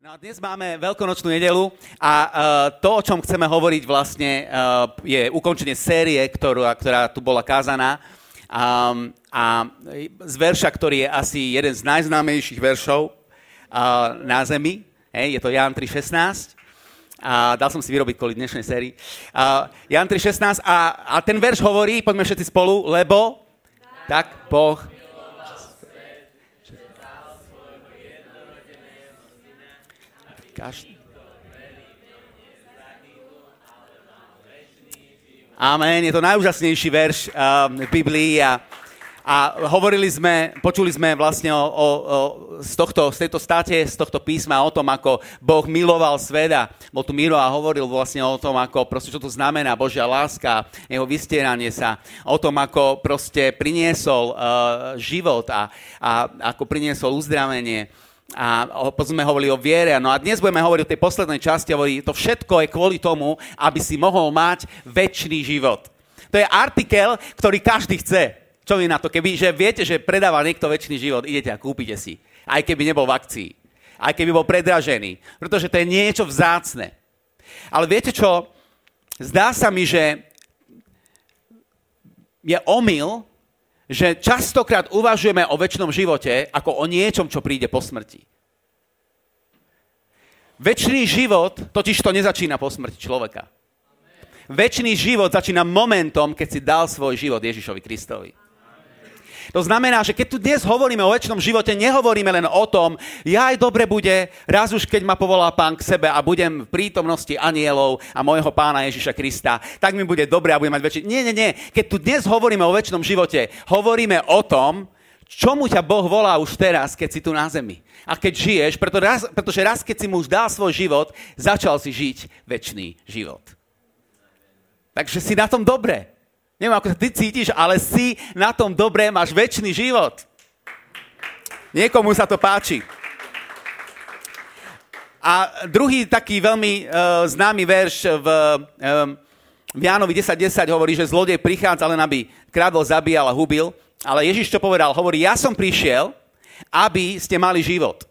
No a dnes máme veľkonočnú nedelu a uh, to, o čom chceme hovoriť vlastne, uh, je ukončenie série, ktorú, ktorá tu bola kázaná. Um, a z verša, ktorý je asi jeden z najznámejších veršov uh, na Zemi, hej, je to Jan 3.16. A dal som si vyrobiť kvôli dnešnej sérii. Uh, Jan 3.16 a, a ten verš hovorí, poďme všetci spolu, lebo tak Boh Každý. Amen, je to najúžasnejší verš uh, v Biblii a, a hovorili sme, počuli sme vlastne o, o, z, tohto, z tejto state, z tohto písma o tom, ako Boh miloval sveda. Bol tu Miro a hovoril vlastne o tom, ako proste, čo to znamená Božia láska, jeho vystieranie sa, o tom, ako proste priniesol uh, život a, a ako priniesol uzdravenie a sme hovorili o viere. No a dnes budeme hovoriť o tej poslednej časti. Hovorí, to všetko je kvôli tomu, aby si mohol mať väčší život. To je artikel, ktorý každý chce. Čo vy na to? Keby že viete, že predáva niekto väčší život, idete a kúpite si. Aj keby nebol v akcii. Aj keby bol predražený. Pretože to je niečo vzácne. Ale viete čo? Zdá sa mi, že je omyl, že častokrát uvažujeme o väčšnom živote ako o niečom, čo príde po smrti. Väčší život totiž to nezačína po smrti človeka. Väčší život začína momentom, keď si dal svoj život Ježišovi Kristovi. To znamená, že keď tu dnes hovoríme o väčšnom živote, nehovoríme len o tom, ja aj dobre bude, raz už keď ma povolá pán k sebe a budem v prítomnosti anielov a môjho pána Ježiša Krista, tak mi bude dobre a budem mať väčší... Nie, nie, nie. Keď tu dnes hovoríme o väčšnom živote, hovoríme o tom, čomu ťa Boh volá už teraz, keď si tu na zemi. A keď žiješ, preto raz, pretože raz, keď si mu už dal svoj život, začal si žiť väčší život. Takže si na tom dobre. Neviem, ako sa ty cítiš, ale si na tom dobré, máš väčší život. Niekomu sa to páči. A druhý taký veľmi uh, známy verš v, um, v Jánovi 10.10 10 hovorí, že zlodej prichádza len, aby kradol, zabíjal a hubil. Ale Ježiš čo povedal? Hovorí, ja som prišiel, aby ste mali život.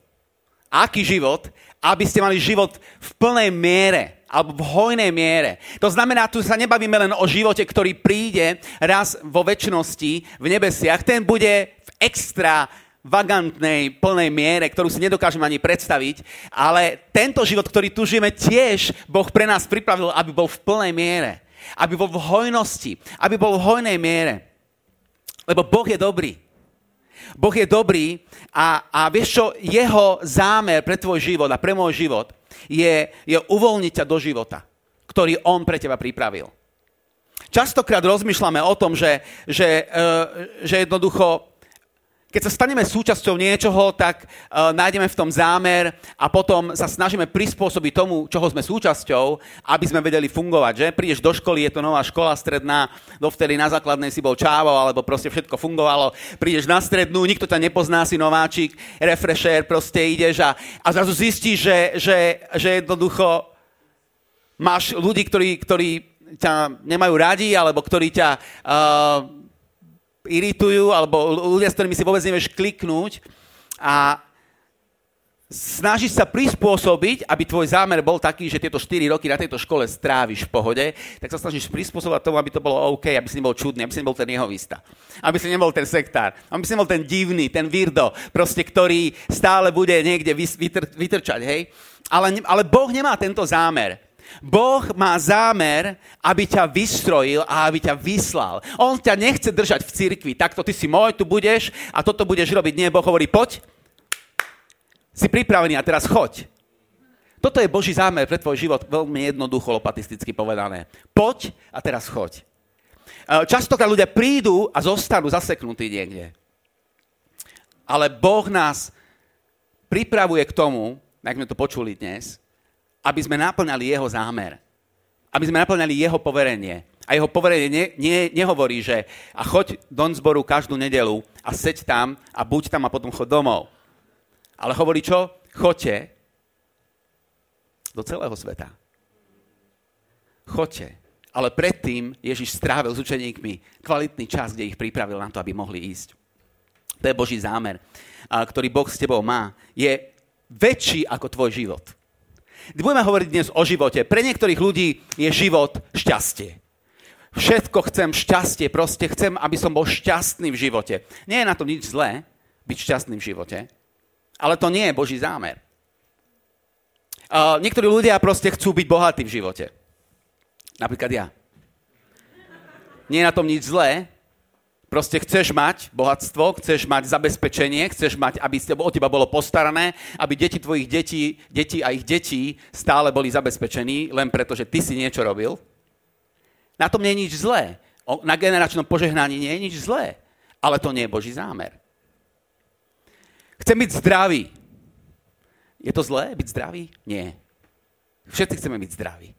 Aký život? Aby ste mali život v plnej miere alebo v hojnej miere. To znamená, tu sa nebavíme len o živote, ktorý príde raz vo väčšnosti v nebesiach. Ten bude v extra vagantnej, plnej miere, ktorú si nedokážeme ani predstaviť, ale tento život, ktorý tu žijeme, tiež Boh pre nás pripravil, aby bol v plnej miere. Aby bol v hojnosti, aby bol v hojnej miere. Lebo Boh je dobrý. Boh je dobrý a, a vieš čo, jeho zámer pre tvoj život a pre môj život je, je uvoľniť ťa do života, ktorý On pre teba pripravil. Častokrát rozmýšľame o tom, že, že, uh, že jednoducho keď sa staneme súčasťou niečoho, tak uh, nájdeme v tom zámer a potom sa snažíme prispôsobiť tomu, čoho sme súčasťou, aby sme vedeli fungovať. Že? Prídeš do školy, je to nová škola stredná, dovtedy na základnej si bol čávo, alebo proste všetko fungovalo. Prídeš na strednú, nikto ťa nepozná, si nováčik, refresher, proste ideš a, a zrazu zistíš, že, že, že jednoducho máš ľudí, ktorí, ktorí ťa nemajú radi, alebo ktorí ťa... Uh, iritujú, alebo ľudia, s ktorými si vôbec nevieš kliknúť a snažíš sa prispôsobiť, aby tvoj zámer bol taký, že tieto 4 roky na tejto škole stráviš v pohode, tak sa snažíš prispôsobovať tomu, aby to bolo OK, aby si nebol čudný, aby si nebol ten jehovista, aby si nebol ten sektár, aby si nebol ten divný, ten virdo, proste, ktorý stále bude niekde vytr- vytrčať, hej? Ale, ale Boh nemá tento zámer. Boh má zámer, aby ťa vystrojil a aby ťa vyslal. On ťa nechce držať v cirkvi. Takto ty si môj, tu budeš a toto budeš robiť. Nie, Boh hovorí, poď. Si pripravený a teraz choď. Toto je Boží zámer pre tvoj život, veľmi jednoducho, lopatisticky povedané. Poď a teraz choď. E, častokrát ľudia prídu a zostanú zaseknutí niekde. Ale Boh nás pripravuje k tomu, jak sme to počuli dnes, aby sme naplňali jeho zámer. Aby sme naplňali jeho poverenie. A jeho poverenie ne, ne, nehovorí, že a choď do zboru každú nedelu a seď tam a buď tam a potom chod domov. Ale hovorí čo? Choďte do celého sveta. Choďte. Ale predtým Ježiš strávil s učeníkmi kvalitný čas, kde ich pripravil na to, aby mohli ísť. To je Boží zámer, ktorý Boh s tebou má. Je väčší ako tvoj život. Budeme hovoriť dnes o živote. Pre niektorých ľudí je život šťastie. Všetko chcem šťastie, proste chcem, aby som bol šťastný v živote. Nie je na tom nič zlé byť šťastný v živote, ale to nie je Boží zámer. Uh, niektorí ľudia proste chcú byť bohatí v živote. Napríklad ja. Nie je na tom nič zlé, Proste chceš mať bohatstvo, chceš mať zabezpečenie, chceš mať, aby o teba bolo postarané, aby deti tvojich detí, deti a ich detí stále boli zabezpečení, len preto, že ty si niečo robil. Na tom nie je nič zlé. Na generačnom požehnaní nie je nič zlé. Ale to nie je Boží zámer. Chcem byť zdravý. Je to zlé byť zdravý? Nie. Všetci chceme byť zdraví.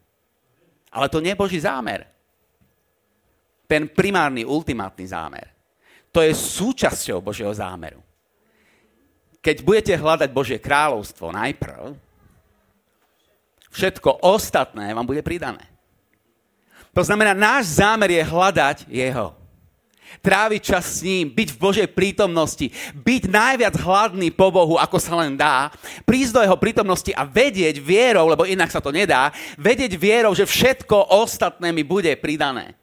Ale to nie je Boží zámer ten primárny, ultimátny zámer. To je súčasťou Božieho zámeru. Keď budete hľadať Božie kráľovstvo najprv, všetko ostatné vám bude pridané. To znamená, náš zámer je hľadať Jeho. Tráviť čas s ním, byť v Božej prítomnosti, byť najviac hladný po Bohu, ako sa len dá, prísť do Jeho prítomnosti a vedieť vierou, lebo inak sa to nedá, vedieť vierou, že všetko ostatné mi bude pridané.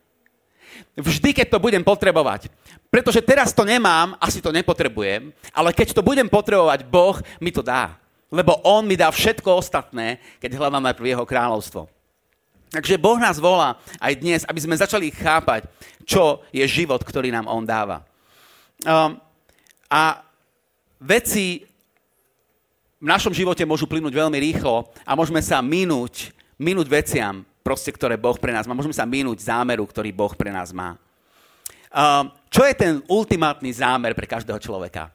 Vždy, keď to budem potrebovať. Pretože teraz to nemám, asi to nepotrebujem, ale keď to budem potrebovať, Boh mi to dá. Lebo On mi dá všetko ostatné, keď hľadám najprv Jeho kráľovstvo. Takže Boh nás volá aj dnes, aby sme začali chápať, čo je život, ktorý nám On dáva. Um, a veci v našom živote môžu plynúť veľmi rýchlo a môžeme sa minúť, minúť veciam, proste, ktoré Boh pre nás má. Môžeme sa minúť zámeru, ktorý Boh pre nás má. Um, čo je ten ultimátny zámer pre každého človeka?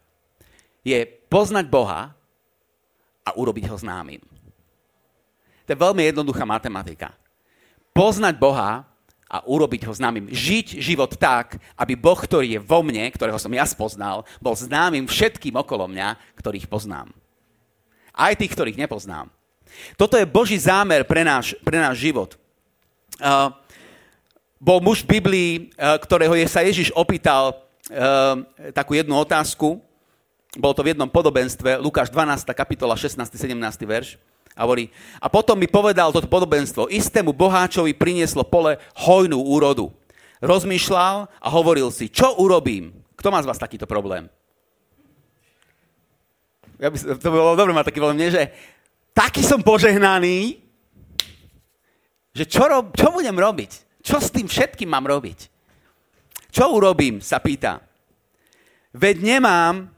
Je poznať Boha a urobiť ho známym. To je veľmi jednoduchá matematika. Poznať Boha a urobiť ho známym. Žiť život tak, aby Boh, ktorý je vo mne, ktorého som ja spoznal, bol známym všetkým okolo mňa, ktorých poznám. Aj tých, ktorých nepoznám. Toto je Boží zámer pre náš, pre náš život. Bol muž v Biblii, ktorého je, sa Ježiš opýtal takú jednu otázku. Bolo to v jednom podobenstve, Lukáš 12. kapitola, 16. 17. verš. A hovorí, a potom mi povedal toto podobenstvo, istému boháčovi prinieslo pole hojnú úrodu. Rozmýšľal a hovoril si, čo urobím? Kto má z vás takýto problém? Ja by, to bolo dobre mať taký problém, nie? že taký som požehnaný, že čo, rob, čo budem robiť? Čo s tým všetkým mám robiť? Čo urobím, sa pýta. Veď nemám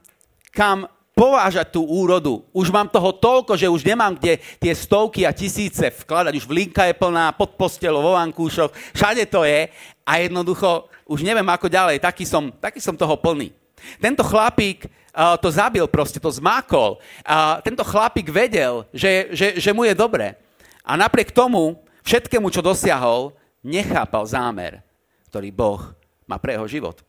kam povážať tú úrodu. Už mám toho toľko, že už nemám kde tie stovky a tisíce vkladať. Už linka je plná, pod postelou, vo vankúšoch, všade to je a jednoducho už neviem ako ďalej, taký som, taký som toho plný. Tento chlapík uh, to zabil proste, to zmákol. Uh, tento chlapík vedel, že, že, že mu je dobre. A napriek tomu všetkému, čo dosiahol, nechápal zámer, ktorý Boh má pre jeho život.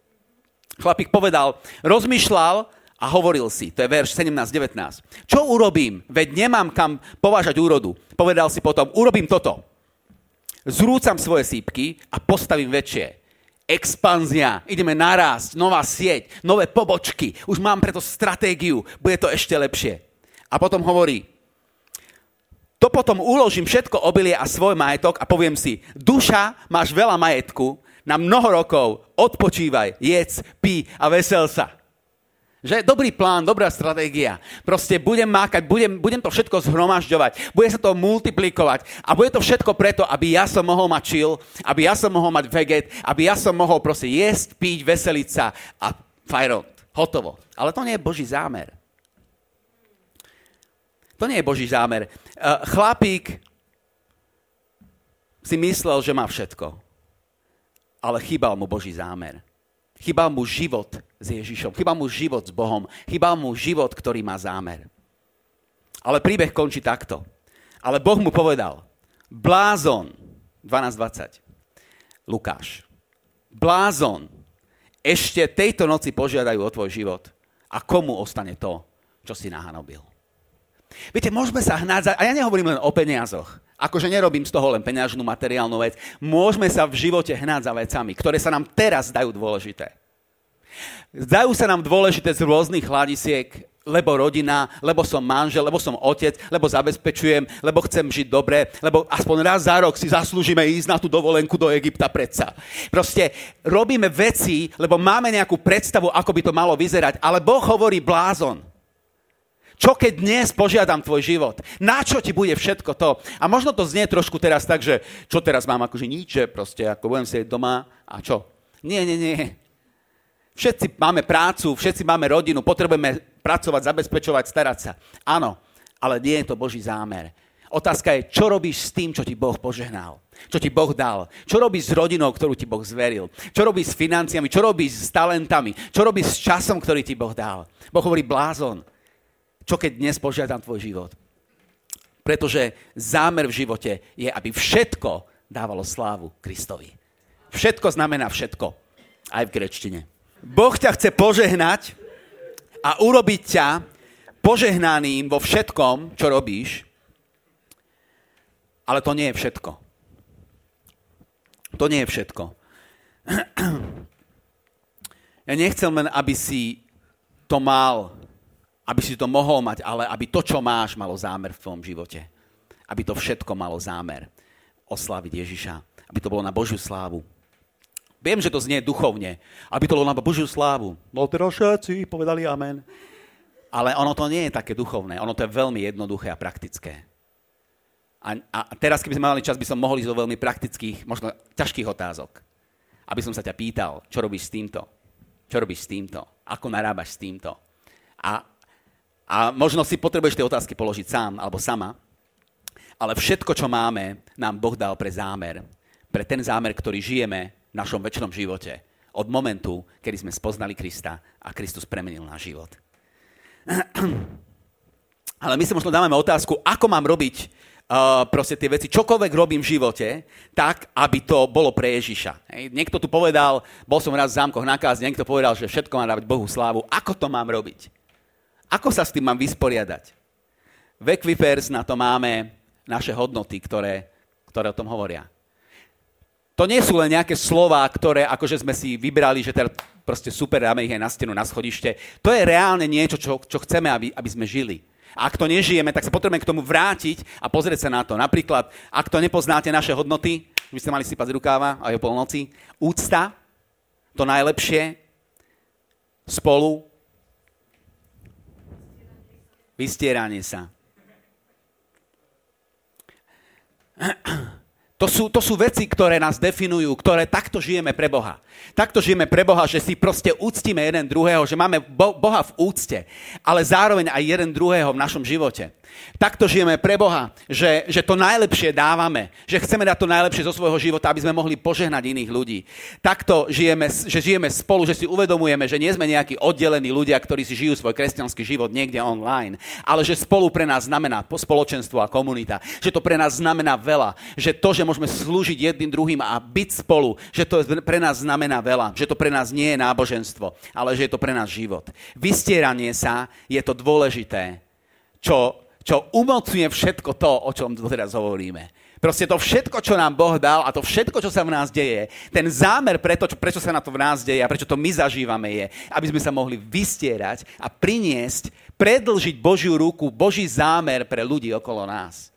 Chlapík povedal, rozmýšľal a hovoril si, to je verš 17-19. Čo urobím? Veď nemám kam povážať úrodu. Povedal si potom, urobím toto. Zrúcam svoje sípky a postavím väčšie. Expanzia, ideme narásť, nová sieť, nové pobočky, už mám preto stratégiu, bude to ešte lepšie. A potom hovorí, to potom uložím všetko obilie a svoj majetok a poviem si, duša, máš veľa majetku, na mnoho rokov odpočívaj, jedz, pí a vesel sa. Že? Dobrý plán, dobrá stratégia. Proste budem mákať, budem, budem to všetko zhromažďovať, bude sa to multiplikovať a bude to všetko preto, aby ja som mohol mať chill, aby ja som mohol mať veget, aby ja som mohol proste jesť, piť, veseliť sa a fajrot. Hotovo. Ale to nie je Boží zámer. To nie je Boží zámer. Eh, chlapík si myslel, že má všetko. Ale chýbal mu Boží zámer. Chýbal mu život s Ježišom. Chýbal mu život s Bohom. Chýbal mu život, ktorý má zámer. Ale príbeh končí takto. Ale Boh mu povedal, blázon, 12.20, Lukáš, blázon, ešte tejto noci požiadajú o tvoj život. A komu ostane to, čo si nahanobil? Viete, môžeme sa hnať za... A ja nehovorím len o peniazoch. Akože nerobím z toho len peňažnú materiálnu vec. Môžeme sa v živote hnať za vecami, ktoré sa nám teraz dajú dôležité. Zdajú sa nám dôležité z rôznych hľadisiek, lebo rodina, lebo som manžel, lebo som otec, lebo zabezpečujem, lebo chcem žiť dobre, lebo aspoň raz za rok si zaslúžime ísť na tú dovolenku do Egypta predsa. Proste robíme veci, lebo máme nejakú predstavu, ako by to malo vyzerať, ale Boh hovorí blázon. Čo keď dnes požiadam tvoj život? Na čo ti bude všetko to? A možno to znie trošku teraz tak, že čo teraz mám, akože nič, že proste ako budem sedieť doma a čo? Nie, nie, nie. Všetci máme prácu, všetci máme rodinu, potrebujeme pracovať, zabezpečovať, starať sa. Áno, ale nie je to Boží zámer. Otázka je, čo robíš s tým, čo ti Boh požehnal? Čo ti Boh dal? Čo robíš s rodinou, ktorú ti Boh zveril? Čo robíš s financiami? Čo robíš s talentami? Čo robíš s časom, ktorý ti Boh dal? Boh hovorí blázon čo keď dnes požiadam tvoj život. Pretože zámer v živote je, aby všetko dávalo slávu Kristovi. Všetko znamená všetko. Aj v grečtine. Boh ťa chce požehnať a urobiť ťa požehnaným vo všetkom, čo robíš, ale to nie je všetko. To nie je všetko. Ja nechcem len, aby si to mal aby si to mohol mať, ale aby to, čo máš, malo zámer v tvojom živote. Aby to všetko malo zámer oslaviť Ježiša. Aby to bolo na Božiu slávu. Viem, že to znie duchovne. Aby to bolo na Božiu slávu. No teraz všetci povedali amen. Ale ono to nie je také duchovné. Ono to je veľmi jednoduché a praktické. A, a teraz, keby sme mali čas, by som mohol ísť do veľmi praktických, možno ťažkých otázok. Aby som sa ťa pýtal, čo robíš s týmto? Čo robíš s týmto? Ako narábaš s týmto? A a možno si potrebuješ tie otázky položiť sám alebo sama. Ale všetko, čo máme, nám Boh dal pre zámer. Pre ten zámer, ktorý žijeme v našom väčšnom živote. Od momentu, kedy sme spoznali Krista a Kristus premenil náš život. Ale my si možno dávame otázku, ako mám robiť uh, proste tie veci, čokoľvek robím v živote, tak, aby to bolo pre Ježiša. Hej. Niekto tu povedal, bol som raz v zámkoch na niekto povedal, že všetko má dávať Bohu slávu. Ako to mám robiť? Ako sa s tým mám vysporiadať? V Equipers na to máme naše hodnoty, ktoré, ktoré o tom hovoria. To nie sú len nejaké slova, ktoré akože sme si vybrali, že teda proste super, dáme ich aj na stenu, na schodište. To je reálne niečo, čo, čo chceme, aby, aby sme žili. A ak to nežijeme, tak sa potrebujeme k tomu vrátiť a pozrieť sa na to. Napríklad, ak to nepoznáte naše hodnoty, by ste mali sypať z rukáva aj o polnoci, úcta, to najlepšie, spolu, Vystieranie sa. To sú, to sú veci, ktoré nás definujú, ktoré takto žijeme pre Boha. Takto žijeme pre Boha, že si proste úctime jeden druhého, že máme Boha v úcte, ale zároveň aj jeden druhého v našom živote. Takto žijeme pre Boha, že, že to najlepšie dávame, že chceme dať to najlepšie zo svojho života, aby sme mohli požehnať iných ľudí. Takto žijeme, že žijeme spolu, že si uvedomujeme, že nie sme nejakí oddelení ľudia, ktorí si žijú svoj kresťanský život niekde online, ale že spolu pre nás znamená spoločenstvo a komunita, že to pre nás znamená veľa, že to, že môžeme slúžiť jedným druhým a byť spolu, že to pre nás znamená veľa, že to pre nás nie je náboženstvo, ale že je to pre nás život. Vystieranie sa je to dôležité, čo čo umocňuje všetko to, o čom teraz hovoríme. Proste to všetko, čo nám Boh dal a to všetko, čo sa v nás deje, ten zámer preto, čo, prečo sa na to v nás deje a prečo to my zažívame je, aby sme sa mohli vystierať a priniesť, predlžiť Božiu ruku, Boží zámer pre ľudí okolo nás.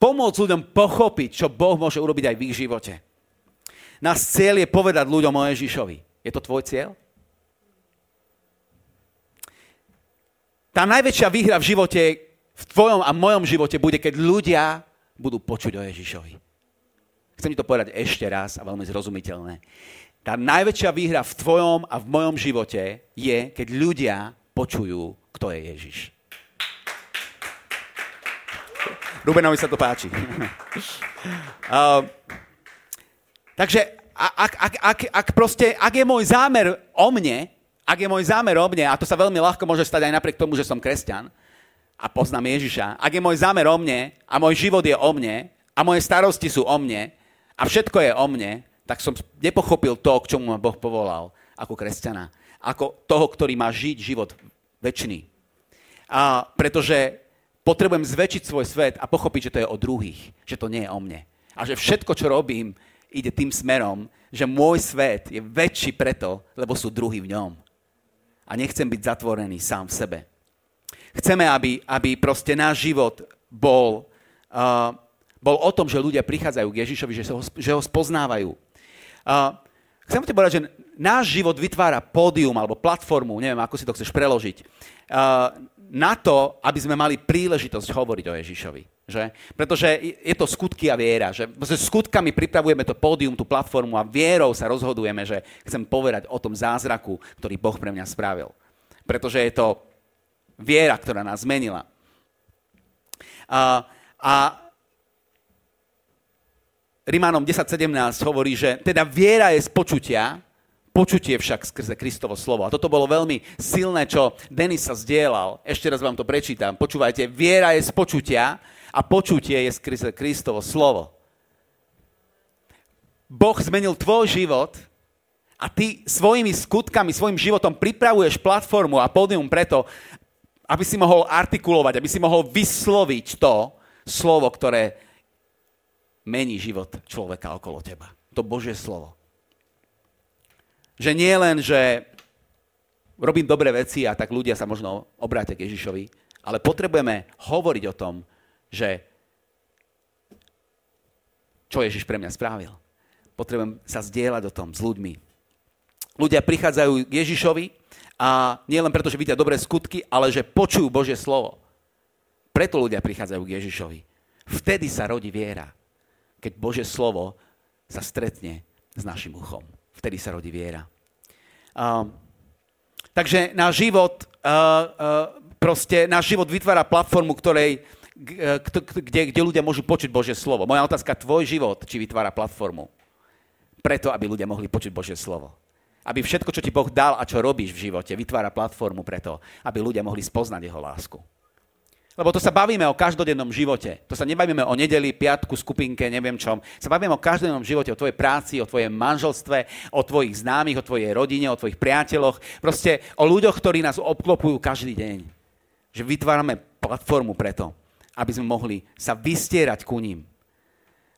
Pomôcť ľuďom pochopiť, čo Boh môže urobiť aj v ich živote. Nás cieľ je povedať ľuďom o Ježišovi. Je to tvoj cieľ? Tá najväčšia výhra v živote v tvojom a mojom živote bude, keď ľudia budú počuť o Ježišovi. Chcem ti to povedať ešte raz a veľmi zrozumiteľné. Tá najväčšia výhra v tvojom a v mojom živote je, keď ľudia počujú, kto je Ježiš. Rubenovi sa to páči. uh, takže ak, ak, ak, ak, proste, ak je môj zámer o mne, ak je môj zámer o mne, a to sa veľmi ľahko môže stať aj napriek tomu, že som kresťan, a poznám Ježiša, ak je môj zámer o mne a môj život je o mne a moje starosti sú o mne a všetko je o mne, tak som nepochopil to, k čomu ma Boh povolal ako kresťana. Ako toho, ktorý má žiť život väčší. A pretože potrebujem zväčšiť svoj svet a pochopiť, že to je o druhých, že to nie je o mne. A že všetko, čo robím, ide tým smerom, že môj svet je väčší preto, lebo sú druhí v ňom. A nechcem byť zatvorený sám v sebe. Chceme, aby, aby proste náš život bol, uh, bol o tom, že ľudia prichádzajú k Ježišovi, že, ho, že ho spoznávajú. Uh, chcem ti povedať, že náš život vytvára pódium alebo platformu, neviem, ako si to chceš preložiť, uh, na to, aby sme mali príležitosť hovoriť o Ježišovi. Že? Pretože je to skutky a viera. Že skutkami pripravujeme to pódium, tú platformu a vierou sa rozhodujeme, že chcem povedať o tom zázraku, ktorý Boh pre mňa spravil. Pretože je to viera, ktorá nás zmenila. A, a Rimánom 10.17 hovorí, že teda viera je z počutia, počutie však skrze Kristovo slovo. A toto bolo veľmi silné, čo Denis sa zdieľal. Ešte raz vám to prečítam. Počúvajte, viera je z počutia, a počutie je skrze Kristovo slovo. Boh zmenil tvoj život a ty svojimi skutkami, svojim životom pripravuješ platformu a pódium preto, aby si mohol artikulovať, aby si mohol vysloviť to slovo, ktoré mení život človeka okolo teba. To Božie slovo. Že nie len, že robím dobré veci a tak ľudia sa možno obrátia k Ježišovi, ale potrebujeme hovoriť o tom, že čo Ježiš pre mňa spravil. Potrebujem sa zdieľať o tom s ľuďmi. Ľudia prichádzajú k Ježišovi a nie len preto, že vidia dobré skutky, ale že počujú Božie slovo. Preto ľudia prichádzajú k Ježišovi. Vtedy sa rodí viera. Keď Božie slovo sa stretne s našim uchom. Vtedy sa rodí viera. Uh, takže náš život, uh, uh, proste náš život vytvára platformu, ktorej kde, kde ľudia môžu počuť Božie slovo. Moja otázka, tvoj život, či vytvára platformu preto, aby ľudia mohli počuť Božie slovo. Aby všetko, čo ti Boh dal a čo robíš v živote, vytvára platformu preto, aby ľudia mohli spoznať Jeho lásku. Lebo to sa bavíme o každodennom živote. To sa nebavíme o nedeli, piatku, skupinke, neviem čom. Sa bavíme o každodennom živote, o tvojej práci, o tvojej manželstve, o tvojich známych, o tvojej rodine, o tvojich priateľoch. Proste o ľuďoch, ktorí nás obklopujú každý deň. Že vytvárame platformu preto, aby sme mohli sa vystierať ku ním.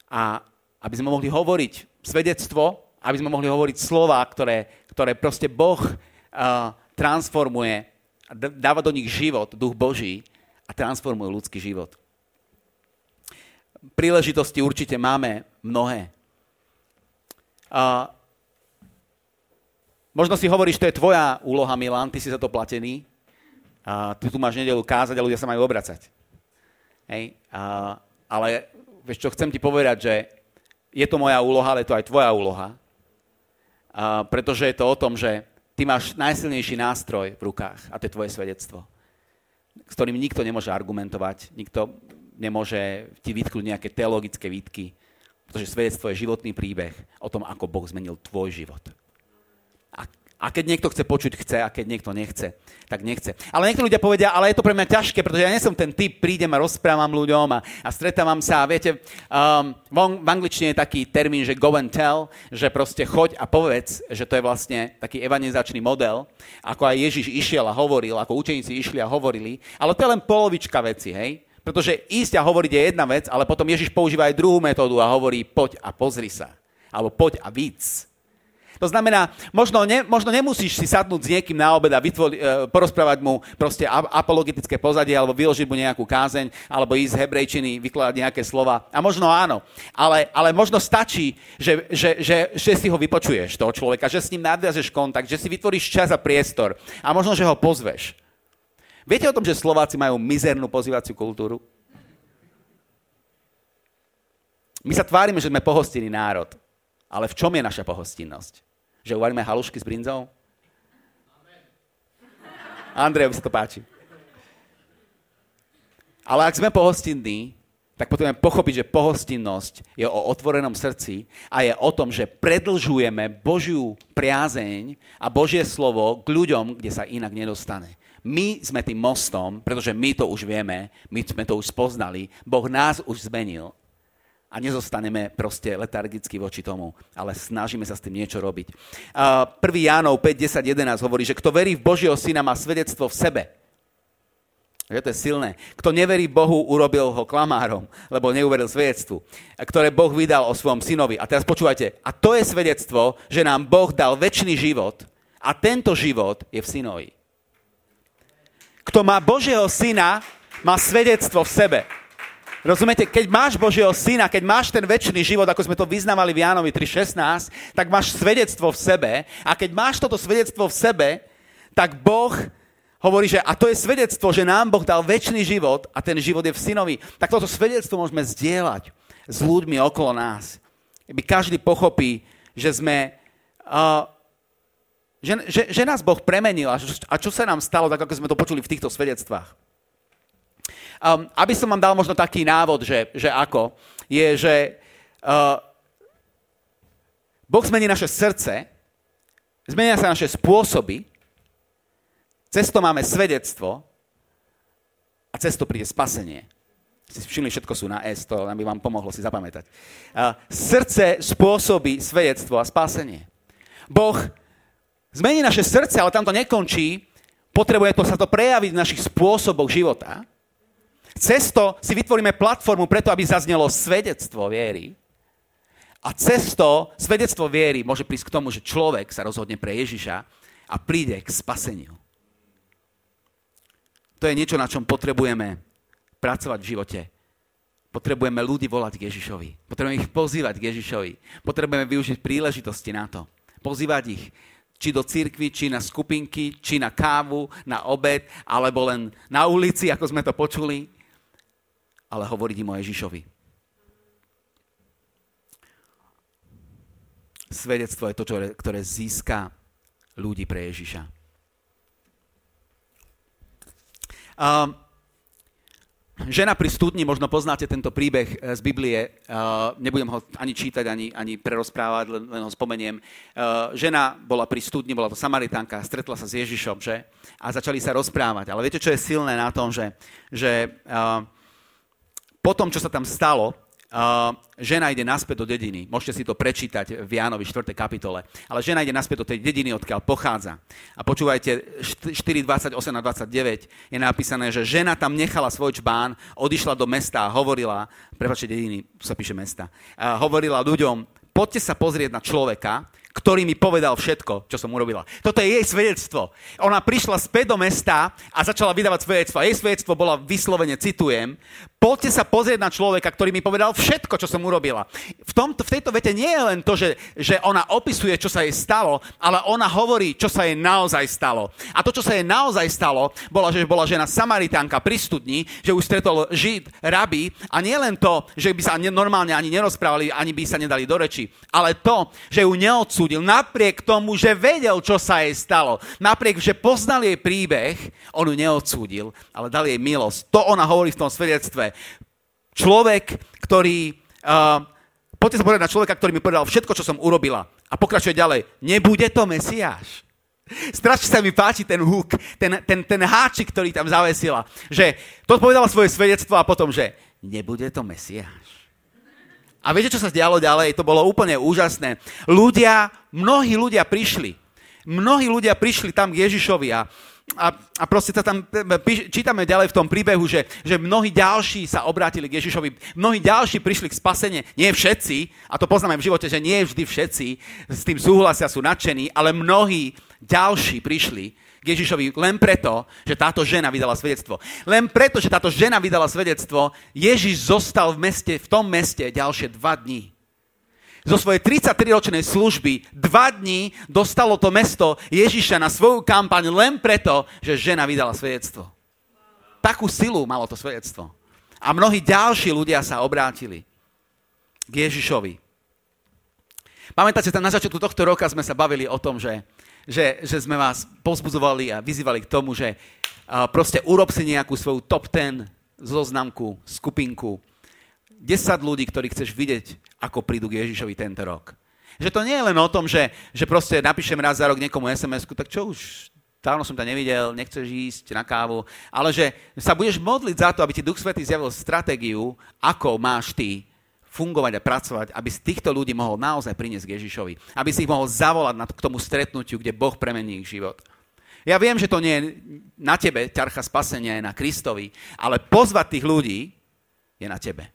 A aby sme mohli hovoriť svedectvo, aby sme mohli hovoriť slova, ktoré, ktoré proste Boh uh, transformuje, dáva do nich život, duch Boží a transformuje ľudský život. Príležitosti určite máme mnohé. Uh, možno si hovoríš, to je tvoja úloha, Milan, ty si za to platený. Uh, ty tu máš nedelu kázať a ľudia sa majú obracať. Hej? A, ale vieš čo, chcem ti povedať, že je to moja úloha, ale je to aj tvoja úloha. A, pretože je to o tom, že ty máš najsilnejší nástroj v rukách a to je tvoje svedectvo, s ktorým nikto nemôže argumentovať, nikto nemôže ti vytknúť nejaké teologické výtky, pretože svedectvo je životný príbeh o tom, ako Boh zmenil tvoj život. A keď niekto chce počuť, chce, a keď niekto nechce, tak nechce. Ale niektorí ľudia povedia, ale je to pre mňa ťažké, pretože ja nie som ten typ, prídem a rozprávam ľuďom a, a stretávam sa. A viete, um, v angličtine je taký termín, že go and tell, že proste choď a povedz, že to je vlastne taký evangelizačný model, ako aj Ježiš išiel a hovoril, ako učeníci išli a hovorili. Ale to je len polovička veci, hej? Pretože ísť a hovoriť je jedna vec, ale potom Ježiš používa aj druhú metódu a hovorí poď a pozri sa. Alebo poď a víc. To znamená, možno, ne, možno nemusíš si sadnúť s niekým na obed a vytvoli, e, porozprávať mu proste apologetické pozadie alebo vyložiť mu nejakú kázeň alebo ísť z hebrejčiny, vykladať nejaké slova. A možno áno, ale, ale možno stačí, že, že, že, že si ho vypočuješ, toho človeka, že s ním nadviazeš kontakt, že si vytvoríš čas a priestor a možno, že ho pozveš. Viete o tom, že Slováci majú mizernú pozývaciu kultúru? My sa tvárime, že sme pohostinný národ. Ale v čom je naša pohostinnosť? že uvaríme halušky s brinzou? Andrejovi sa to páči. Ale ak sme pohostinní, tak potrebujeme pochopiť, že pohostinnosť je o otvorenom srdci a je o tom, že predlžujeme Božiu priazeň a Božie slovo k ľuďom, kde sa inak nedostane. My sme tým mostom, pretože my to už vieme, my sme to už spoznali, Boh nás už zmenil a nezostaneme proste letargicky voči tomu, ale snažíme sa s tým niečo robiť. 1. Jánov 5, 10, 11 hovorí, že kto verí v Božieho syna má svedectvo v sebe. Že to je silné. Kto neverí Bohu, urobil ho klamárom, lebo neuveril svedectvu, ktoré Boh vydal o svojom synovi. A teraz počúvajte, a to je svedectvo, že nám Boh dal väčší život a tento život je v synovi. Kto má Božieho syna, má svedectvo v sebe. Rozumiete, keď máš Božieho syna, keď máš ten väčší život, ako sme to vyznávali v Jánovi 3.16, tak máš svedectvo v sebe a keď máš toto svedectvo v sebe, tak Boh hovorí, že a to je svedectvo, že nám Boh dal väčší život a ten život je v synovi. Tak toto svedectvo môžeme zdieľať s ľuďmi okolo nás. Keby každý pochopí, že sme... Uh, že, že, že nás Boh premenil a, a čo sa nám stalo, tak ako sme to počuli v týchto svedectvách. Um, aby som vám dal možno taký návod, že, že ako, je, že uh, Boh zmení naše srdce, zmenia sa naše spôsoby, cesto máme svedectvo a cesto príde spasenie. Si všimli, všetko sú na S, to by vám pomohlo si zapamätať. Uh, srdce spôsobí svedectvo a spasenie. Boh zmení naše srdce, ale tam to nekončí. Potrebuje to sa to prejaviť v našich spôsoboch života. Cesto si vytvoríme platformu preto, aby zaznelo svedectvo viery. A cesto, svedectvo viery môže prísť k tomu, že človek sa rozhodne pre Ježiša a príde k spaseniu. To je niečo, na čom potrebujeme pracovať v živote. Potrebujeme ľudí volať k Ježišovi. Potrebujeme ich pozývať k Ježišovi. Potrebujeme využiť príležitosti na to. Pozývať ich či do cirkvi, či na skupinky, či na kávu, na obed, alebo len na ulici, ako sme to počuli ale hovoriť im o Ježišovi. Svedectvo je to, ktoré získa ľudí pre Ježiša. Uh, žena pri studni, možno poznáte tento príbeh eh, z Biblie, uh, nebudem ho ani čítať, ani, ani prerozprávať, len, len ho spomeniem. Uh, žena bola pri studni, bola to Samaritánka, stretla sa s Ježišom, že? A začali sa rozprávať. Ale viete, čo je silné na tom, že, že uh, po tom, čo sa tam stalo, uh, žena ide naspäť do dediny. Môžete si to prečítať v Jánovi 4. kapitole. Ale žena ide naspäť do tej dediny, odkiaľ pochádza. A počúvajte, 4, 28 a 29 je napísané, že žena tam nechala svoj čbán, odišla do mesta a hovorila, prepáčte, dediny, sa píše mesta, uh, hovorila ľuďom, poďte sa pozrieť na človeka, ktorý mi povedal všetko, čo som urobila. Toto je jej svedectvo. Ona prišla späť do mesta a začala vydávať svedectvo. Jej svedectvo bola vyslovene, citujem, poďte sa pozrieť na človeka, ktorý mi povedal všetko, čo som urobila. V, tomto, v tejto vete nie je len to, že, že ona opisuje, čo sa jej stalo, ale ona hovorí, čo sa jej naozaj stalo. A to, čo sa jej naozaj stalo, bola, že bola žena Samaritánka pri studni, že už stretol žid, rabi a nie len to, že by sa normálne ani nerozprávali, ani by sa nedali do reči, ale to, že ju neodsúdili neodsúdil, napriek tomu, že vedel, čo sa jej stalo. Napriek, že poznal jej príbeh, on ju neodsúdil, ale dal jej milosť. To ona hovorí v tom svedectve. Človek, ktorý... Uh, poďte sa povedať na človeka, ktorý mi povedal všetko, čo som urobila. A pokračuje ďalej. Nebude to Mesiáš. Strašne sa mi páči ten húk, ten, ten, ten háčik, ktorý tam zavesila. Že to povedala svoje svedectvo a potom, že nebude to Mesiáš. A viete, čo sa dialo ďalej? To bolo úplne úžasné. Ľudia, mnohí ľudia prišli. Mnohí ľudia prišli tam k Ježišovi a, a, a proste sa tam píš, čítame ďalej v tom príbehu, že, že mnohí ďalší sa obrátili k Ježišovi, mnohí ďalší prišli k spasenie, nie všetci, a to poznáme v živote, že nie vždy všetci s tým súhlasia, sú nadšení, ale mnohí ďalší prišli k Ježišovi len preto, že táto žena vydala svedectvo. Len preto, že táto žena vydala svedectvo, Ježiš zostal v, meste, v tom meste ďalšie dva dní. Zo svojej 33-ročnej služby dva dní dostalo to mesto Ježiša na svoju kampaň len preto, že žena vydala svedectvo. Takú silu malo to svedectvo. A mnohí ďalší ľudia sa obrátili k Ježišovi. Pamätáte, na začiatku tohto roka sme sa bavili o tom, že že, že sme vás pozbudzovali a vyzývali k tomu, že proste urob si nejakú svoju top 10 zoznamku, skupinku. 10 ľudí, ktorých chceš vidieť, ako prídu k Ježišovi tento rok. Že to nie je len o tom, že, že proste napíšem raz za rok niekomu SMS-ku, tak čo už, dávno som ťa nevidel, nechceš ísť na kávu, ale že sa budeš modliť za to, aby ti Duch Svetý zjavil stratégiu, ako máš ty fungovať a pracovať, aby z týchto ľudí mohol naozaj priniesť k Ježišovi. Aby si ich mohol zavolať k tomu stretnutiu, kde Boh premení ich život. Ja viem, že to nie je na tebe, ťarcha spasenia je na Kristovi, ale pozvať tých ľudí je na tebe.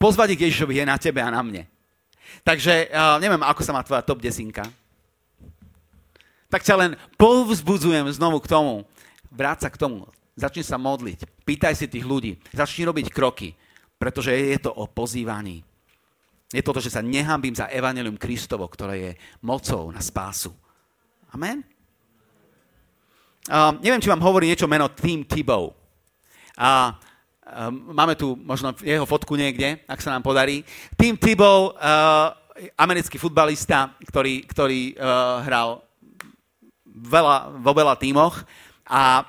Pozvať ich k Ježišovi je na tebe a na mne. Takže uh, neviem, ako sa má tvoja top desinka. Tak ťa len povzbudzujem znovu k tomu, vráť sa k tomu. Začni sa modliť. Pýtaj si tých ľudí. Začni robiť kroky. Pretože je to o pozývaní. Je to to, že sa nehambím za evanelium Kristovo, ktoré je mocou na spásu. Amen? Uh, neviem, či vám hovorí niečo meno Tim Tebow. A uh, máme tu možno jeho fotku niekde, ak sa nám podarí. Tim Tebow, uh, americký futbalista, ktorý, ktorý uh, hral veľa, vo veľa tímoch a uh,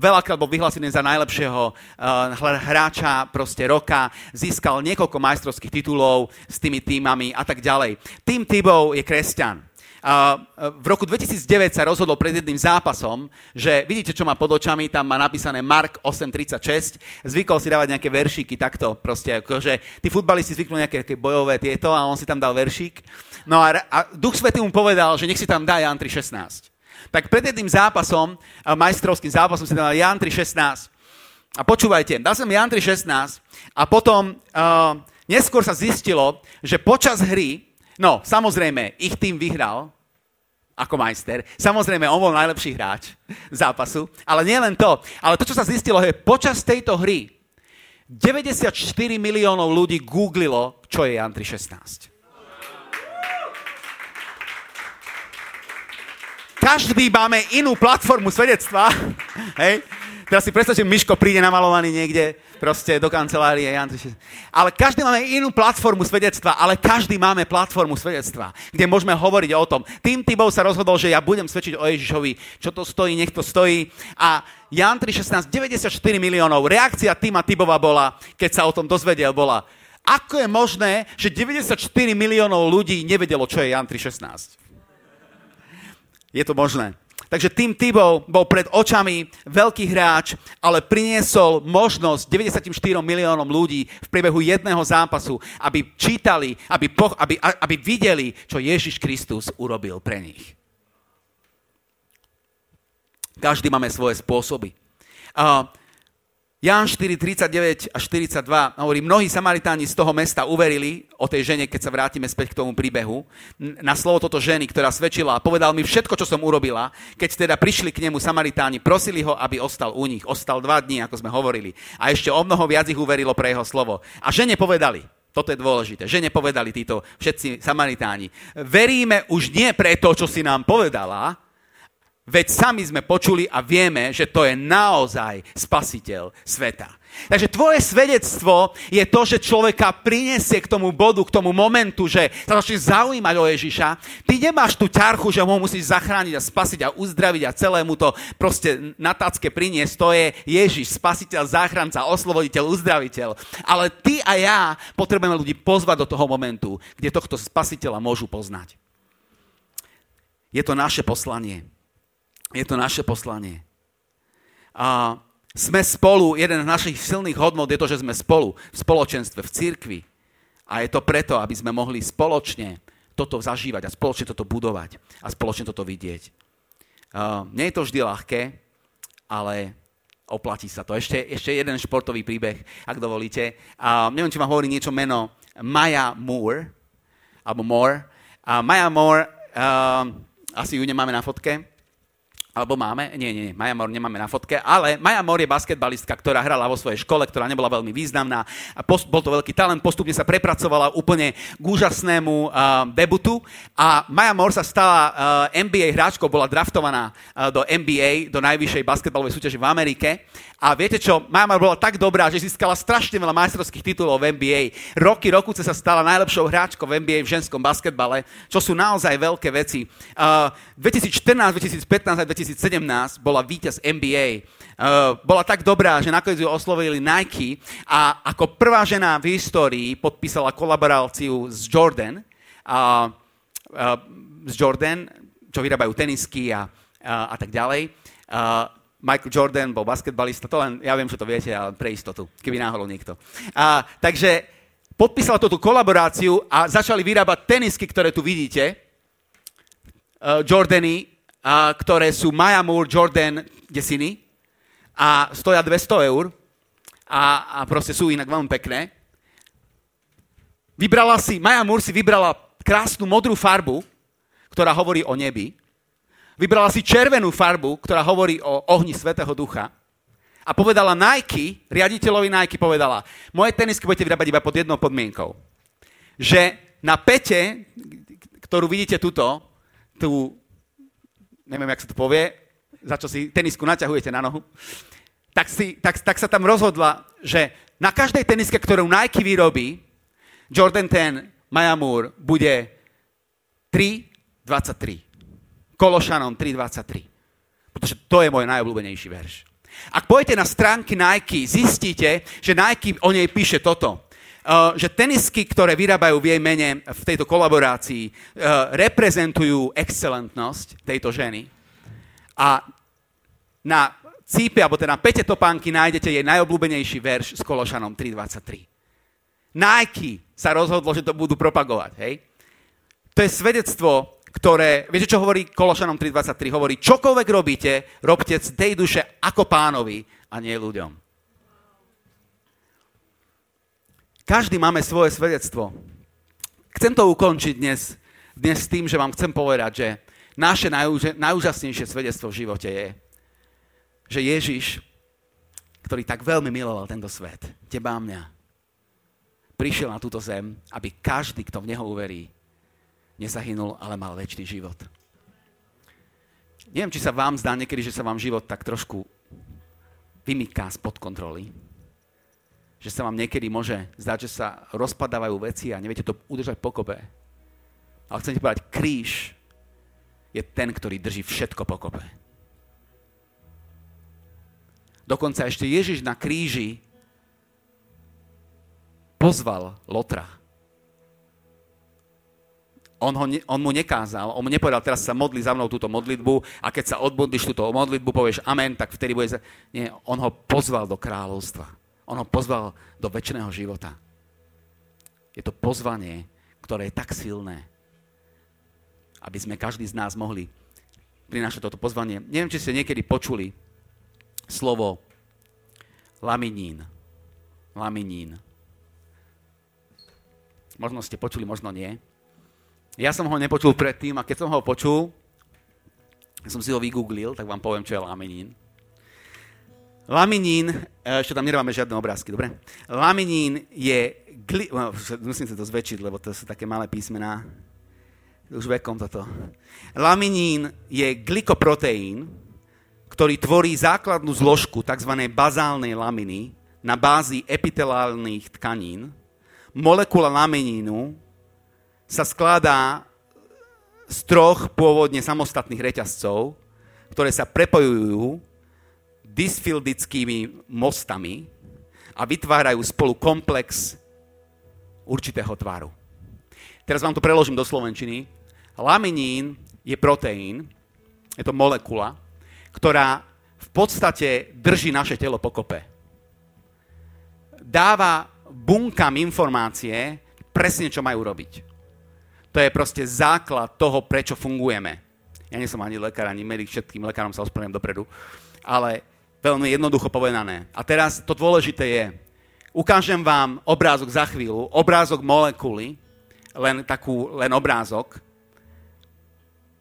veľakrát bol vyhlásený za najlepšieho uh, hráča proste roka, získal niekoľko majstrovských titulov s tými týmami a tak ďalej. Tým Tebow je kresťan. Uh, v roku 2009 sa rozhodol pred jedným zápasom, že vidíte, čo má pod očami, tam má napísané Mark 836, zvykol si dávať nejaké veršíky takto, proste akože tí futbalisti zvyknú nejaké, nejaké bojové tieto a on si tam dal veršík. No a, a Duch Svetý mu povedal, že nech si tam dá Jan 3.16. Tak pred jedným zápasom, majstrovským zápasom, si dal Jan 3.16. A počúvajte, dal som Jan 3.16 a potom uh, neskôr sa zistilo, že počas hry, no samozrejme, ich tým vyhral, ako majster. Samozrejme, on bol najlepší hráč zápasu, ale nie len to. Ale to, čo sa zistilo, je počas tejto hry 94 miliónov ľudí googlilo, čo je Jan 3.16. každý máme inú platformu svedectva. Hej? Teraz si predstav, že Miško príde namalovaný niekde proste do kancelárie. Ale každý máme inú platformu svedectva, ale každý máme platformu svedectva, kde môžeme hovoriť o tom. Tým Tybou sa rozhodol, že ja budem svedčiť o Ježišovi, čo to stojí, nech to stojí. A Jan 3.16, 94 miliónov. Reakcia Týma Tybova bola, keď sa o tom dozvedel, bola, ako je možné, že 94 miliónov ľudí nevedelo, čo je Jan 3.16? Je to možné. Takže tým Tebow bol pred očami veľký hráč, ale priniesol možnosť 94 miliónom ľudí v priebehu jedného zápasu, aby čítali, aby, po, aby, aby videli, čo Ježiš Kristus urobil pre nich. Každý máme svoje spôsoby. Uh, Jan 4, 39 a 42 hovorí, mnohí Samaritáni z toho mesta uverili o tej žene, keď sa vrátime späť k tomu príbehu, na slovo toto ženy, ktorá svedčila a povedal mi všetko, čo som urobila. Keď teda prišli k nemu Samaritáni, prosili ho, aby ostal u nich. Ostal dva dní, ako sme hovorili. A ešte o mnoho viac ich uverilo pre jeho slovo. A žene povedali, toto je dôležité. Žene povedali títo všetci Samaritáni. Veríme už nie pre to, čo si nám povedala, Veď sami sme počuli a vieme, že to je naozaj spasiteľ sveta. Takže tvoje svedectvo je to, že človeka prinesie k tomu bodu, k tomu momentu, že sa začne zaujímať o Ježiša. Ty nemáš tú ťarchu, že ho musíš zachrániť a spasiť a uzdraviť a celému to proste na tacke priniesť. To je Ježiš, spasiteľ, záchranca, osloboditeľ, uzdraviteľ. Ale ty a ja potrebujeme ľudí pozvať do toho momentu, kde tohto spasiteľa môžu poznať. Je to naše poslanie. Je to naše poslanie. A sme spolu, jeden z našich silných hodnot je to, že sme spolu v spoločenstve, v cirkvi. A je to preto, aby sme mohli spoločne toto zažívať a spoločne toto budovať a spoločne toto vidieť. Uh, nie je to vždy ľahké, ale oplatí sa to. Ešte, ešte jeden športový príbeh, ak dovolíte. Uh, neviem, či vám hovorí niečo meno Maya Moore, alebo Moore. Uh, Maya Moore, uh, asi ju nemáme na fotke, alebo máme? Nie, nie, Maja Mor nemáme na fotke, ale Maja Mor je basketbalistka, ktorá hrala vo svojej škole, ktorá nebola veľmi významná. A post, bol to veľký talent, postupne sa prepracovala úplne k úžasnému uh, debutu. A Maja Mor sa stala uh, NBA hráčkou, bola draftovaná uh, do NBA, do najvyššej basketbalovej súťaže v Amerike. A viete čo, Mama bola tak dobrá, že získala strašne veľa majstrovských titulov v NBA. Roky, rokuce sa stala najlepšou hráčkou v NBA v ženskom basketbale, čo sú naozaj veľké veci. Uh, 2014, 2015 a 2017 bola víťaz NBA. Uh, bola tak dobrá, že nakoniec ju oslovili Nike a ako prvá žena v histórii podpísala kolaboráciu s Jordan. Uh, uh, s Jordan, čo vyrábajú tenisky a, a, a tak ďalej. Uh, Michael Jordan bol basketbalista, to len, ja viem, že to viete, ale pre istotu, keby náhodou niekto. A, takže podpísala tú kolaboráciu a začali vyrábať tenisky, ktoré tu vidíte, uh, Jordany, ktoré sú Maya Moore Jordan desiny a stoja 200 eur a, a proste sú inak veľmi pekné. Vybrala si, Maya Moore si vybrala krásnu modrú farbu, ktorá hovorí o nebi vybrala si červenú farbu, ktorá hovorí o ohni Svetého Ducha a povedala Nike, riaditeľovi Nike povedala, moje tenisky budete vyrábať iba pod jednou podmienkou. Že na pete, ktorú vidíte tuto, tu, neviem, jak sa to povie, za čo si tenisku naťahujete na nohu, tak, si, tak, tak sa tam rozhodla, že na každej teniske, ktorú Nike vyrobí, Jordan 10 Maya Moore bude 3.23. Kološanom 3.23. Pretože to je môj najobľúbenejší verš. Ak pôjdete na stránky Nike, zistíte, že Nike o nej píše toto. Uh, že tenisky, ktoré vyrábajú v jej mene v tejto kolaborácii, uh, reprezentujú excelentnosť tejto ženy. A na cípe, alebo teda na pete topánky nájdete jej najobľúbenejší verš s Kološanom 3.23. Nike sa rozhodlo, že to budú propagovať. Hej? To je svedectvo, ktoré, viete, čo hovorí Kološanom 3.23? Hovorí, čokoľvek robíte, robte z tej duše ako pánovi a nie ľuďom. Každý máme svoje svedectvo. Chcem to ukončiť dnes, dnes s tým, že vám chcem povedať, že naše najúžasnejšie svedectvo v živote je, že Ježiš, ktorý tak veľmi miloval tento svet, teba a mňa, prišiel na túto zem, aby každý, kto v Neho uverí, nezahynul, ale mal väčší život. Neviem, či sa vám zdá niekedy, že sa vám život tak trošku vymyká spod kontroly. Že sa vám niekedy môže zdať, že sa rozpadávajú veci a neviete to udržať pokope. Ale chcem ti povedať, kríž je ten, ktorý drží všetko pokope. Dokonca ešte Ježiš na kríži pozval Lotra. On, ho, on mu nekázal, on mu nepovedal, teraz sa modli za mnou túto modlitbu a keď sa odmodlíš túto modlitbu, povieš amen, tak vtedy bude... Za... Nie, on ho pozval do kráľovstva. On ho pozval do väčšného života. Je to pozvanie, ktoré je tak silné, aby sme každý z nás mohli prinášať toto pozvanie. Neviem, či ste niekedy počuli slovo laminín. Laminín. Možno ste počuli, možno nie. Ja som ho nepočul predtým a keď som ho počul, som si ho vygooglil, tak vám poviem, čo je laminín. Laminín, e, ešte tam nedáme žiadne obrázky, dobre? Laminín je, gli, musím sa to zväčšiť, lebo to sú také malé písmená. Už vekom toto. Laminín je glikoproteín, ktorý tvorí základnú zložku tzv. bazálnej laminy na bázi epitelálnych tkanín. Molekula laminínu sa skladá z troch pôvodne samostatných reťazcov, ktoré sa prepojujú dysfildickými mostami a vytvárajú spolu komplex určitého tvaru. Teraz vám to preložím do slovenčiny. Laminín je proteín, je to molekula, ktorá v podstate drží naše telo pokope. Dáva bunkám informácie presne, čo majú robiť. To je proste základ toho, prečo fungujeme. Ja nie som ani lekár, ani medic, všetkým lekárom sa ospravedlňujem dopredu, ale veľmi jednoducho povedané. A teraz to dôležité je, ukážem vám obrázok za chvíľu, obrázok molekuly, len takú, len obrázok.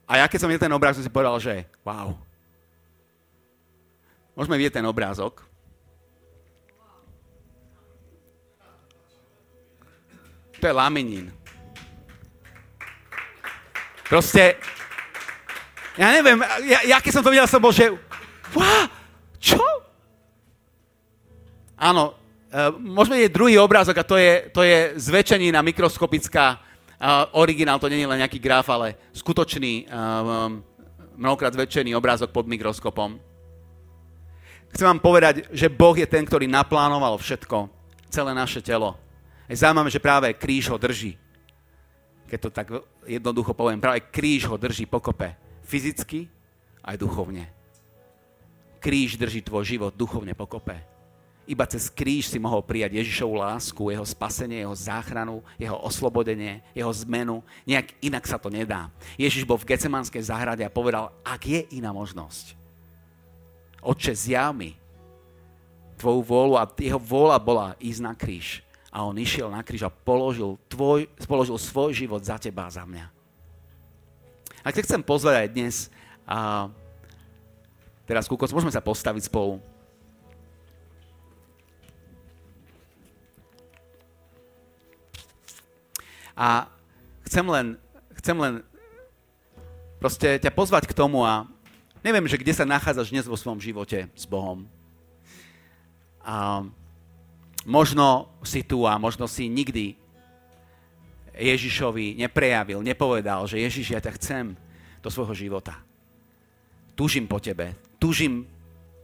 A ja keď som videl ten obrázok, som si povedal, že wow. Môžeme vidieť ten obrázok. To je laminín. Proste, ja neviem, ja, ja keď som to videl, som bol, že wow? Áno, uh, môžeme vidieť druhý obrázok a to je, to je zväčšenina mikroskopická, uh, originál, to nie je len nejaký graf, ale skutočný, uh, mnohokrát zväčšený obrázok pod mikroskopom. Chcem vám povedať, že Boh je ten, ktorý naplánoval všetko, celé naše telo. Je zaujímavé, že práve kríž ho drží keď to tak jednoducho poviem, práve kríž ho drží pokope. Fyzicky aj duchovne. Kríž drží tvoj život duchovne pokope. Iba cez kríž si mohol prijať Ježišovu lásku, jeho spasenie, jeho záchranu, jeho oslobodenie, jeho zmenu. Nejak inak sa to nedá. Ježiš bol v Gecemanskej záhrade a povedal, ak je iná možnosť. Otče, zjav mi tvoju vôľu a jeho vôľa bola ísť na kríž a on išiel na kríž a položil, tvoj, položil svoj život za teba a za mňa. A keď chcem pozvať aj dnes, A teraz, kúkos, môžeme sa postaviť spolu. A chcem len, chcem len proste ťa pozvať k tomu a neviem, že kde sa nachádzaš dnes vo svojom živote s Bohom. A možno si tu a možno si nikdy Ježišovi neprejavil, nepovedal, že Ježiš, ja ťa chcem do svojho života. Túžim po tebe, túžim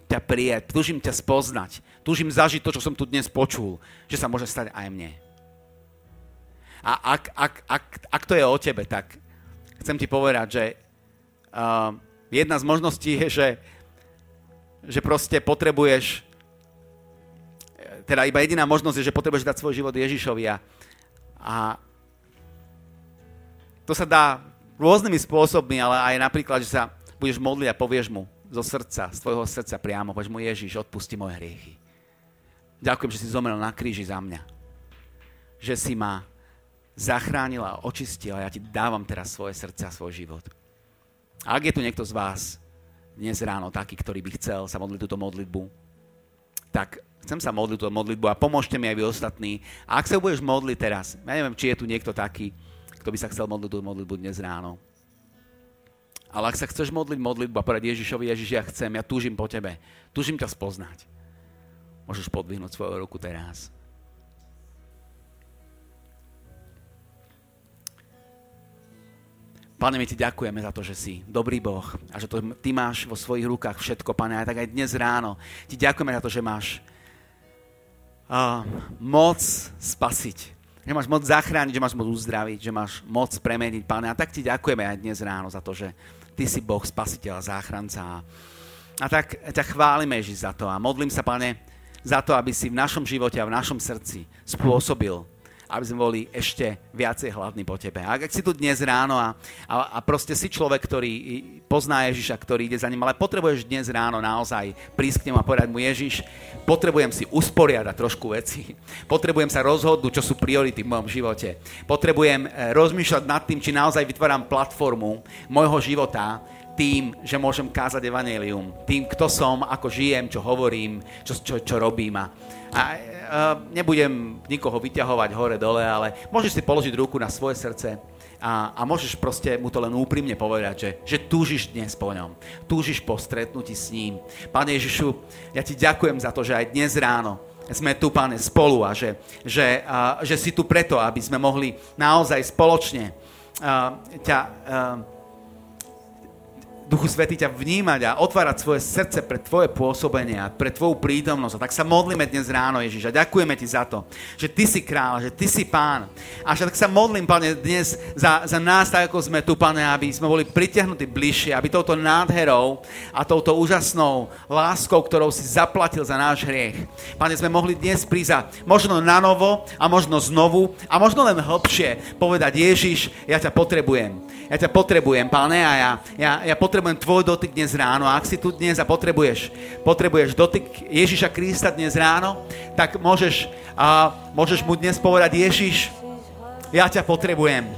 ťa prijať, túžim ťa spoznať, túžim zažiť to, čo som tu dnes počul, že sa môže stať aj mne. A ak, ak, ak, ak to je o tebe, tak chcem ti povedať, že uh, jedna z možností je, že, že proste potrebuješ, teda iba jediná možnosť je, že potrebuješ dať svoj život Ježišovi a, a to sa dá rôznymi spôsobmi, ale aj napríklad, že sa budeš modliť a povieš mu zo srdca, z tvojho srdca priamo, povieš mu Ježiš, odpusti moje hriechy. Ďakujem, že si zomrel na kríži za mňa. Že si ma zachránila a očistila. Ja ti dávam teraz svoje srdce a svoj život. A ak je tu niekto z vás dnes ráno taký, ktorý by chcel sa modliť túto modlitbu, tak chcem sa modliť túto modlitbu a pomôžte mi aj vy ostatní. A ak sa budeš modliť teraz, ja neviem, či je tu niekto taký, kto by sa chcel modliť túto modlitbu dnes ráno. Ale ak sa chceš modliť modlitbu a povedať Ježišovi, Ježiš, ja chcem, ja túžim po tebe, túžim ťa spoznať, môžeš podvihnúť svoju ruku teraz. Pane, my ti ďakujeme za to, že si dobrý Boh a že to ty máš vo svojich rukách všetko, pane, aj tak aj dnes ráno. Ti ďakujeme za to, že máš uh, moc spasiť, že máš moc zachrániť, že máš moc uzdraviť, že máš moc premeniť, pane. A tak ti ďakujeme aj dnes ráno za to, že ty si Boh, spasiteľ, záchranca. A tak ťa chválime, Ježiš, za to a modlím sa, pane, za to, aby si v našom živote a v našom srdci spôsobil aby sme boli ešte viacej hladní po tebe. A ak si tu dnes ráno a, a, a proste si človek, ktorý pozná Ježiša, ktorý ide za ním, ale potrebuješ dnes ráno naozaj prísť k nemu a povedať mu Ježiš, potrebujem si usporiadať trošku veci, potrebujem sa rozhodnúť, čo sú priority v mojom živote, potrebujem eh, rozmýšľať nad tým, či naozaj vytváram platformu môjho života, tým, že môžem kázať evanelium, tým, kto som, ako žijem, čo hovorím, čo, čo, čo robím. A, nebudem nikoho vyťahovať hore-dole, ale môžeš si položiť ruku na svoje srdce a, a môžeš proste mu to len úprimne povedať, že, že túžiš dnes po ňom. Túžiš po stretnutí s ním. Pane Ježišu, ja ti ďakujem za to, že aj dnes ráno sme tu, pane, spolu a že, že, a, že si tu preto, aby sme mohli naozaj spoločne a, ťa... A, Duchu Svety ťa vnímať a otvárať svoje srdce pre Tvoje pôsobenie a pre Tvoju prítomnosť. A tak sa modlíme dnes ráno, Ježiš, a ďakujeme Ti za to, že Ty si král, že Ty si pán. A tak sa modlím, Pane, dnes za, za nás, tak ako sme tu, Pane, aby sme boli pritiahnutí bližšie, aby touto nádherou a touto úžasnou láskou, ktorou si zaplatil za náš hriech, Pane, sme mohli dnes prísť možno na novo a možno znovu a možno len hlbšie povedať, Ježiš, ja ťa potrebujem. Ja ťa potrebujem, Pane, a ja, ja, ja potrebujem potrebujem tvoj dotyk dnes ráno. A ak si tu dnes a potrebuješ, potrebuješ dotyk Ježiša Krista dnes ráno, tak môžeš, a, môžeš mu dnes povedať, Ježiš, ja ťa potrebujem.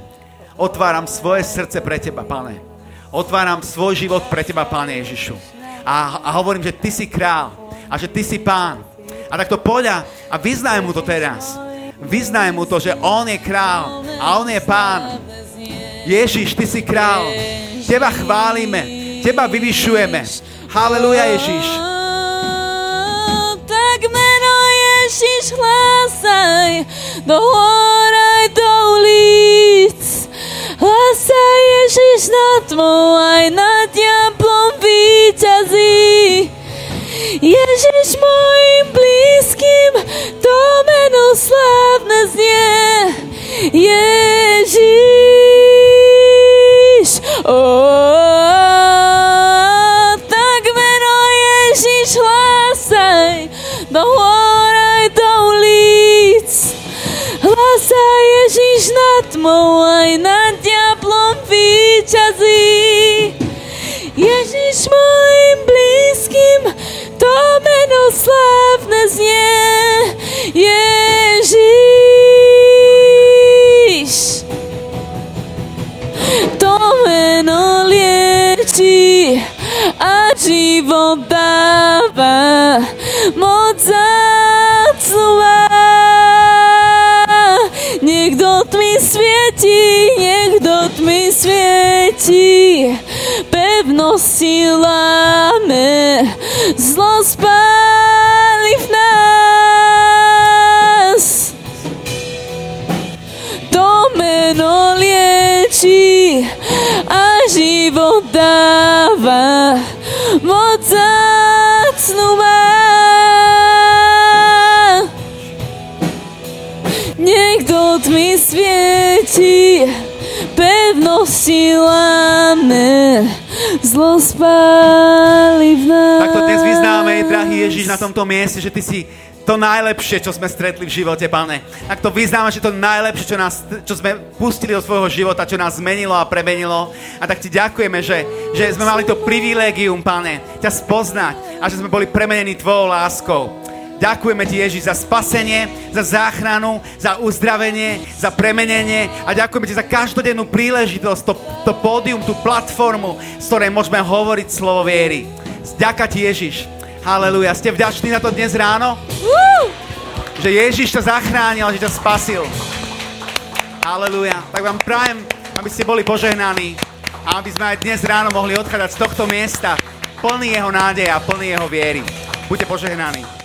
Otváram svoje srdce pre teba, pane. Otváram svoj život pre teba, pane Ježišu. A, a hovorím, že ty si král a že ty si pán. A tak to poďa a vyznaj mu to teraz. Vyznaj mu to, že on je král a on je pán. Ježiš, ty si král. Teba chválime, Teba vyvyšujeme. Haleluja, Ježiš. Tak meno Ježiš hlásaj do hor aj do ulic. Hlásaj Ježiš na tvou aj nad diablom víťazí. Ježiš mojim blízkym, to meno slávne znie. Ježiš, Hlásaj Ježiš nad tmou aj nad diablom víťazí. Ježiš mojim blízkym, to meno slávne znie. Ježiš, láme, zlo spáli v nás. To meno lieči a život dáva, moc zácnu má. Niekto tmy svieti, pevnosti láme, zlo spáli v nás. Tak to dnes vyznáme, drahý Ježiš, na tomto mieste, že Ty si to najlepšie, čo sme stretli v živote, pane. Tak to vyznáme, že to najlepšie, čo, nás, čo sme pustili do svojho života, čo nás zmenilo a premenilo. A tak ti ďakujeme, že, že sme mali to privilégium, pane, ťa spoznať a že sme boli premenení tvojou láskou. Ďakujeme ti, Ježiš, za spasenie, za záchranu, za uzdravenie, za premenenie a ďakujeme ti za každodennú príležitosť, to, to pódium, tú platformu, z ktorej môžeme hovoriť slovo viery. Ďaká ti, Ježiš. Haleluja. Ste vďační na to dnes ráno? Woo! Že Ježiš ťa zachránil, že ťa spasil. Haleluja. Tak vám prajem, aby ste boli požehnaní a aby sme aj dnes ráno mohli odchádzať z tohto miesta plný jeho nádeja a plný jeho viery. Buďte požehnaní.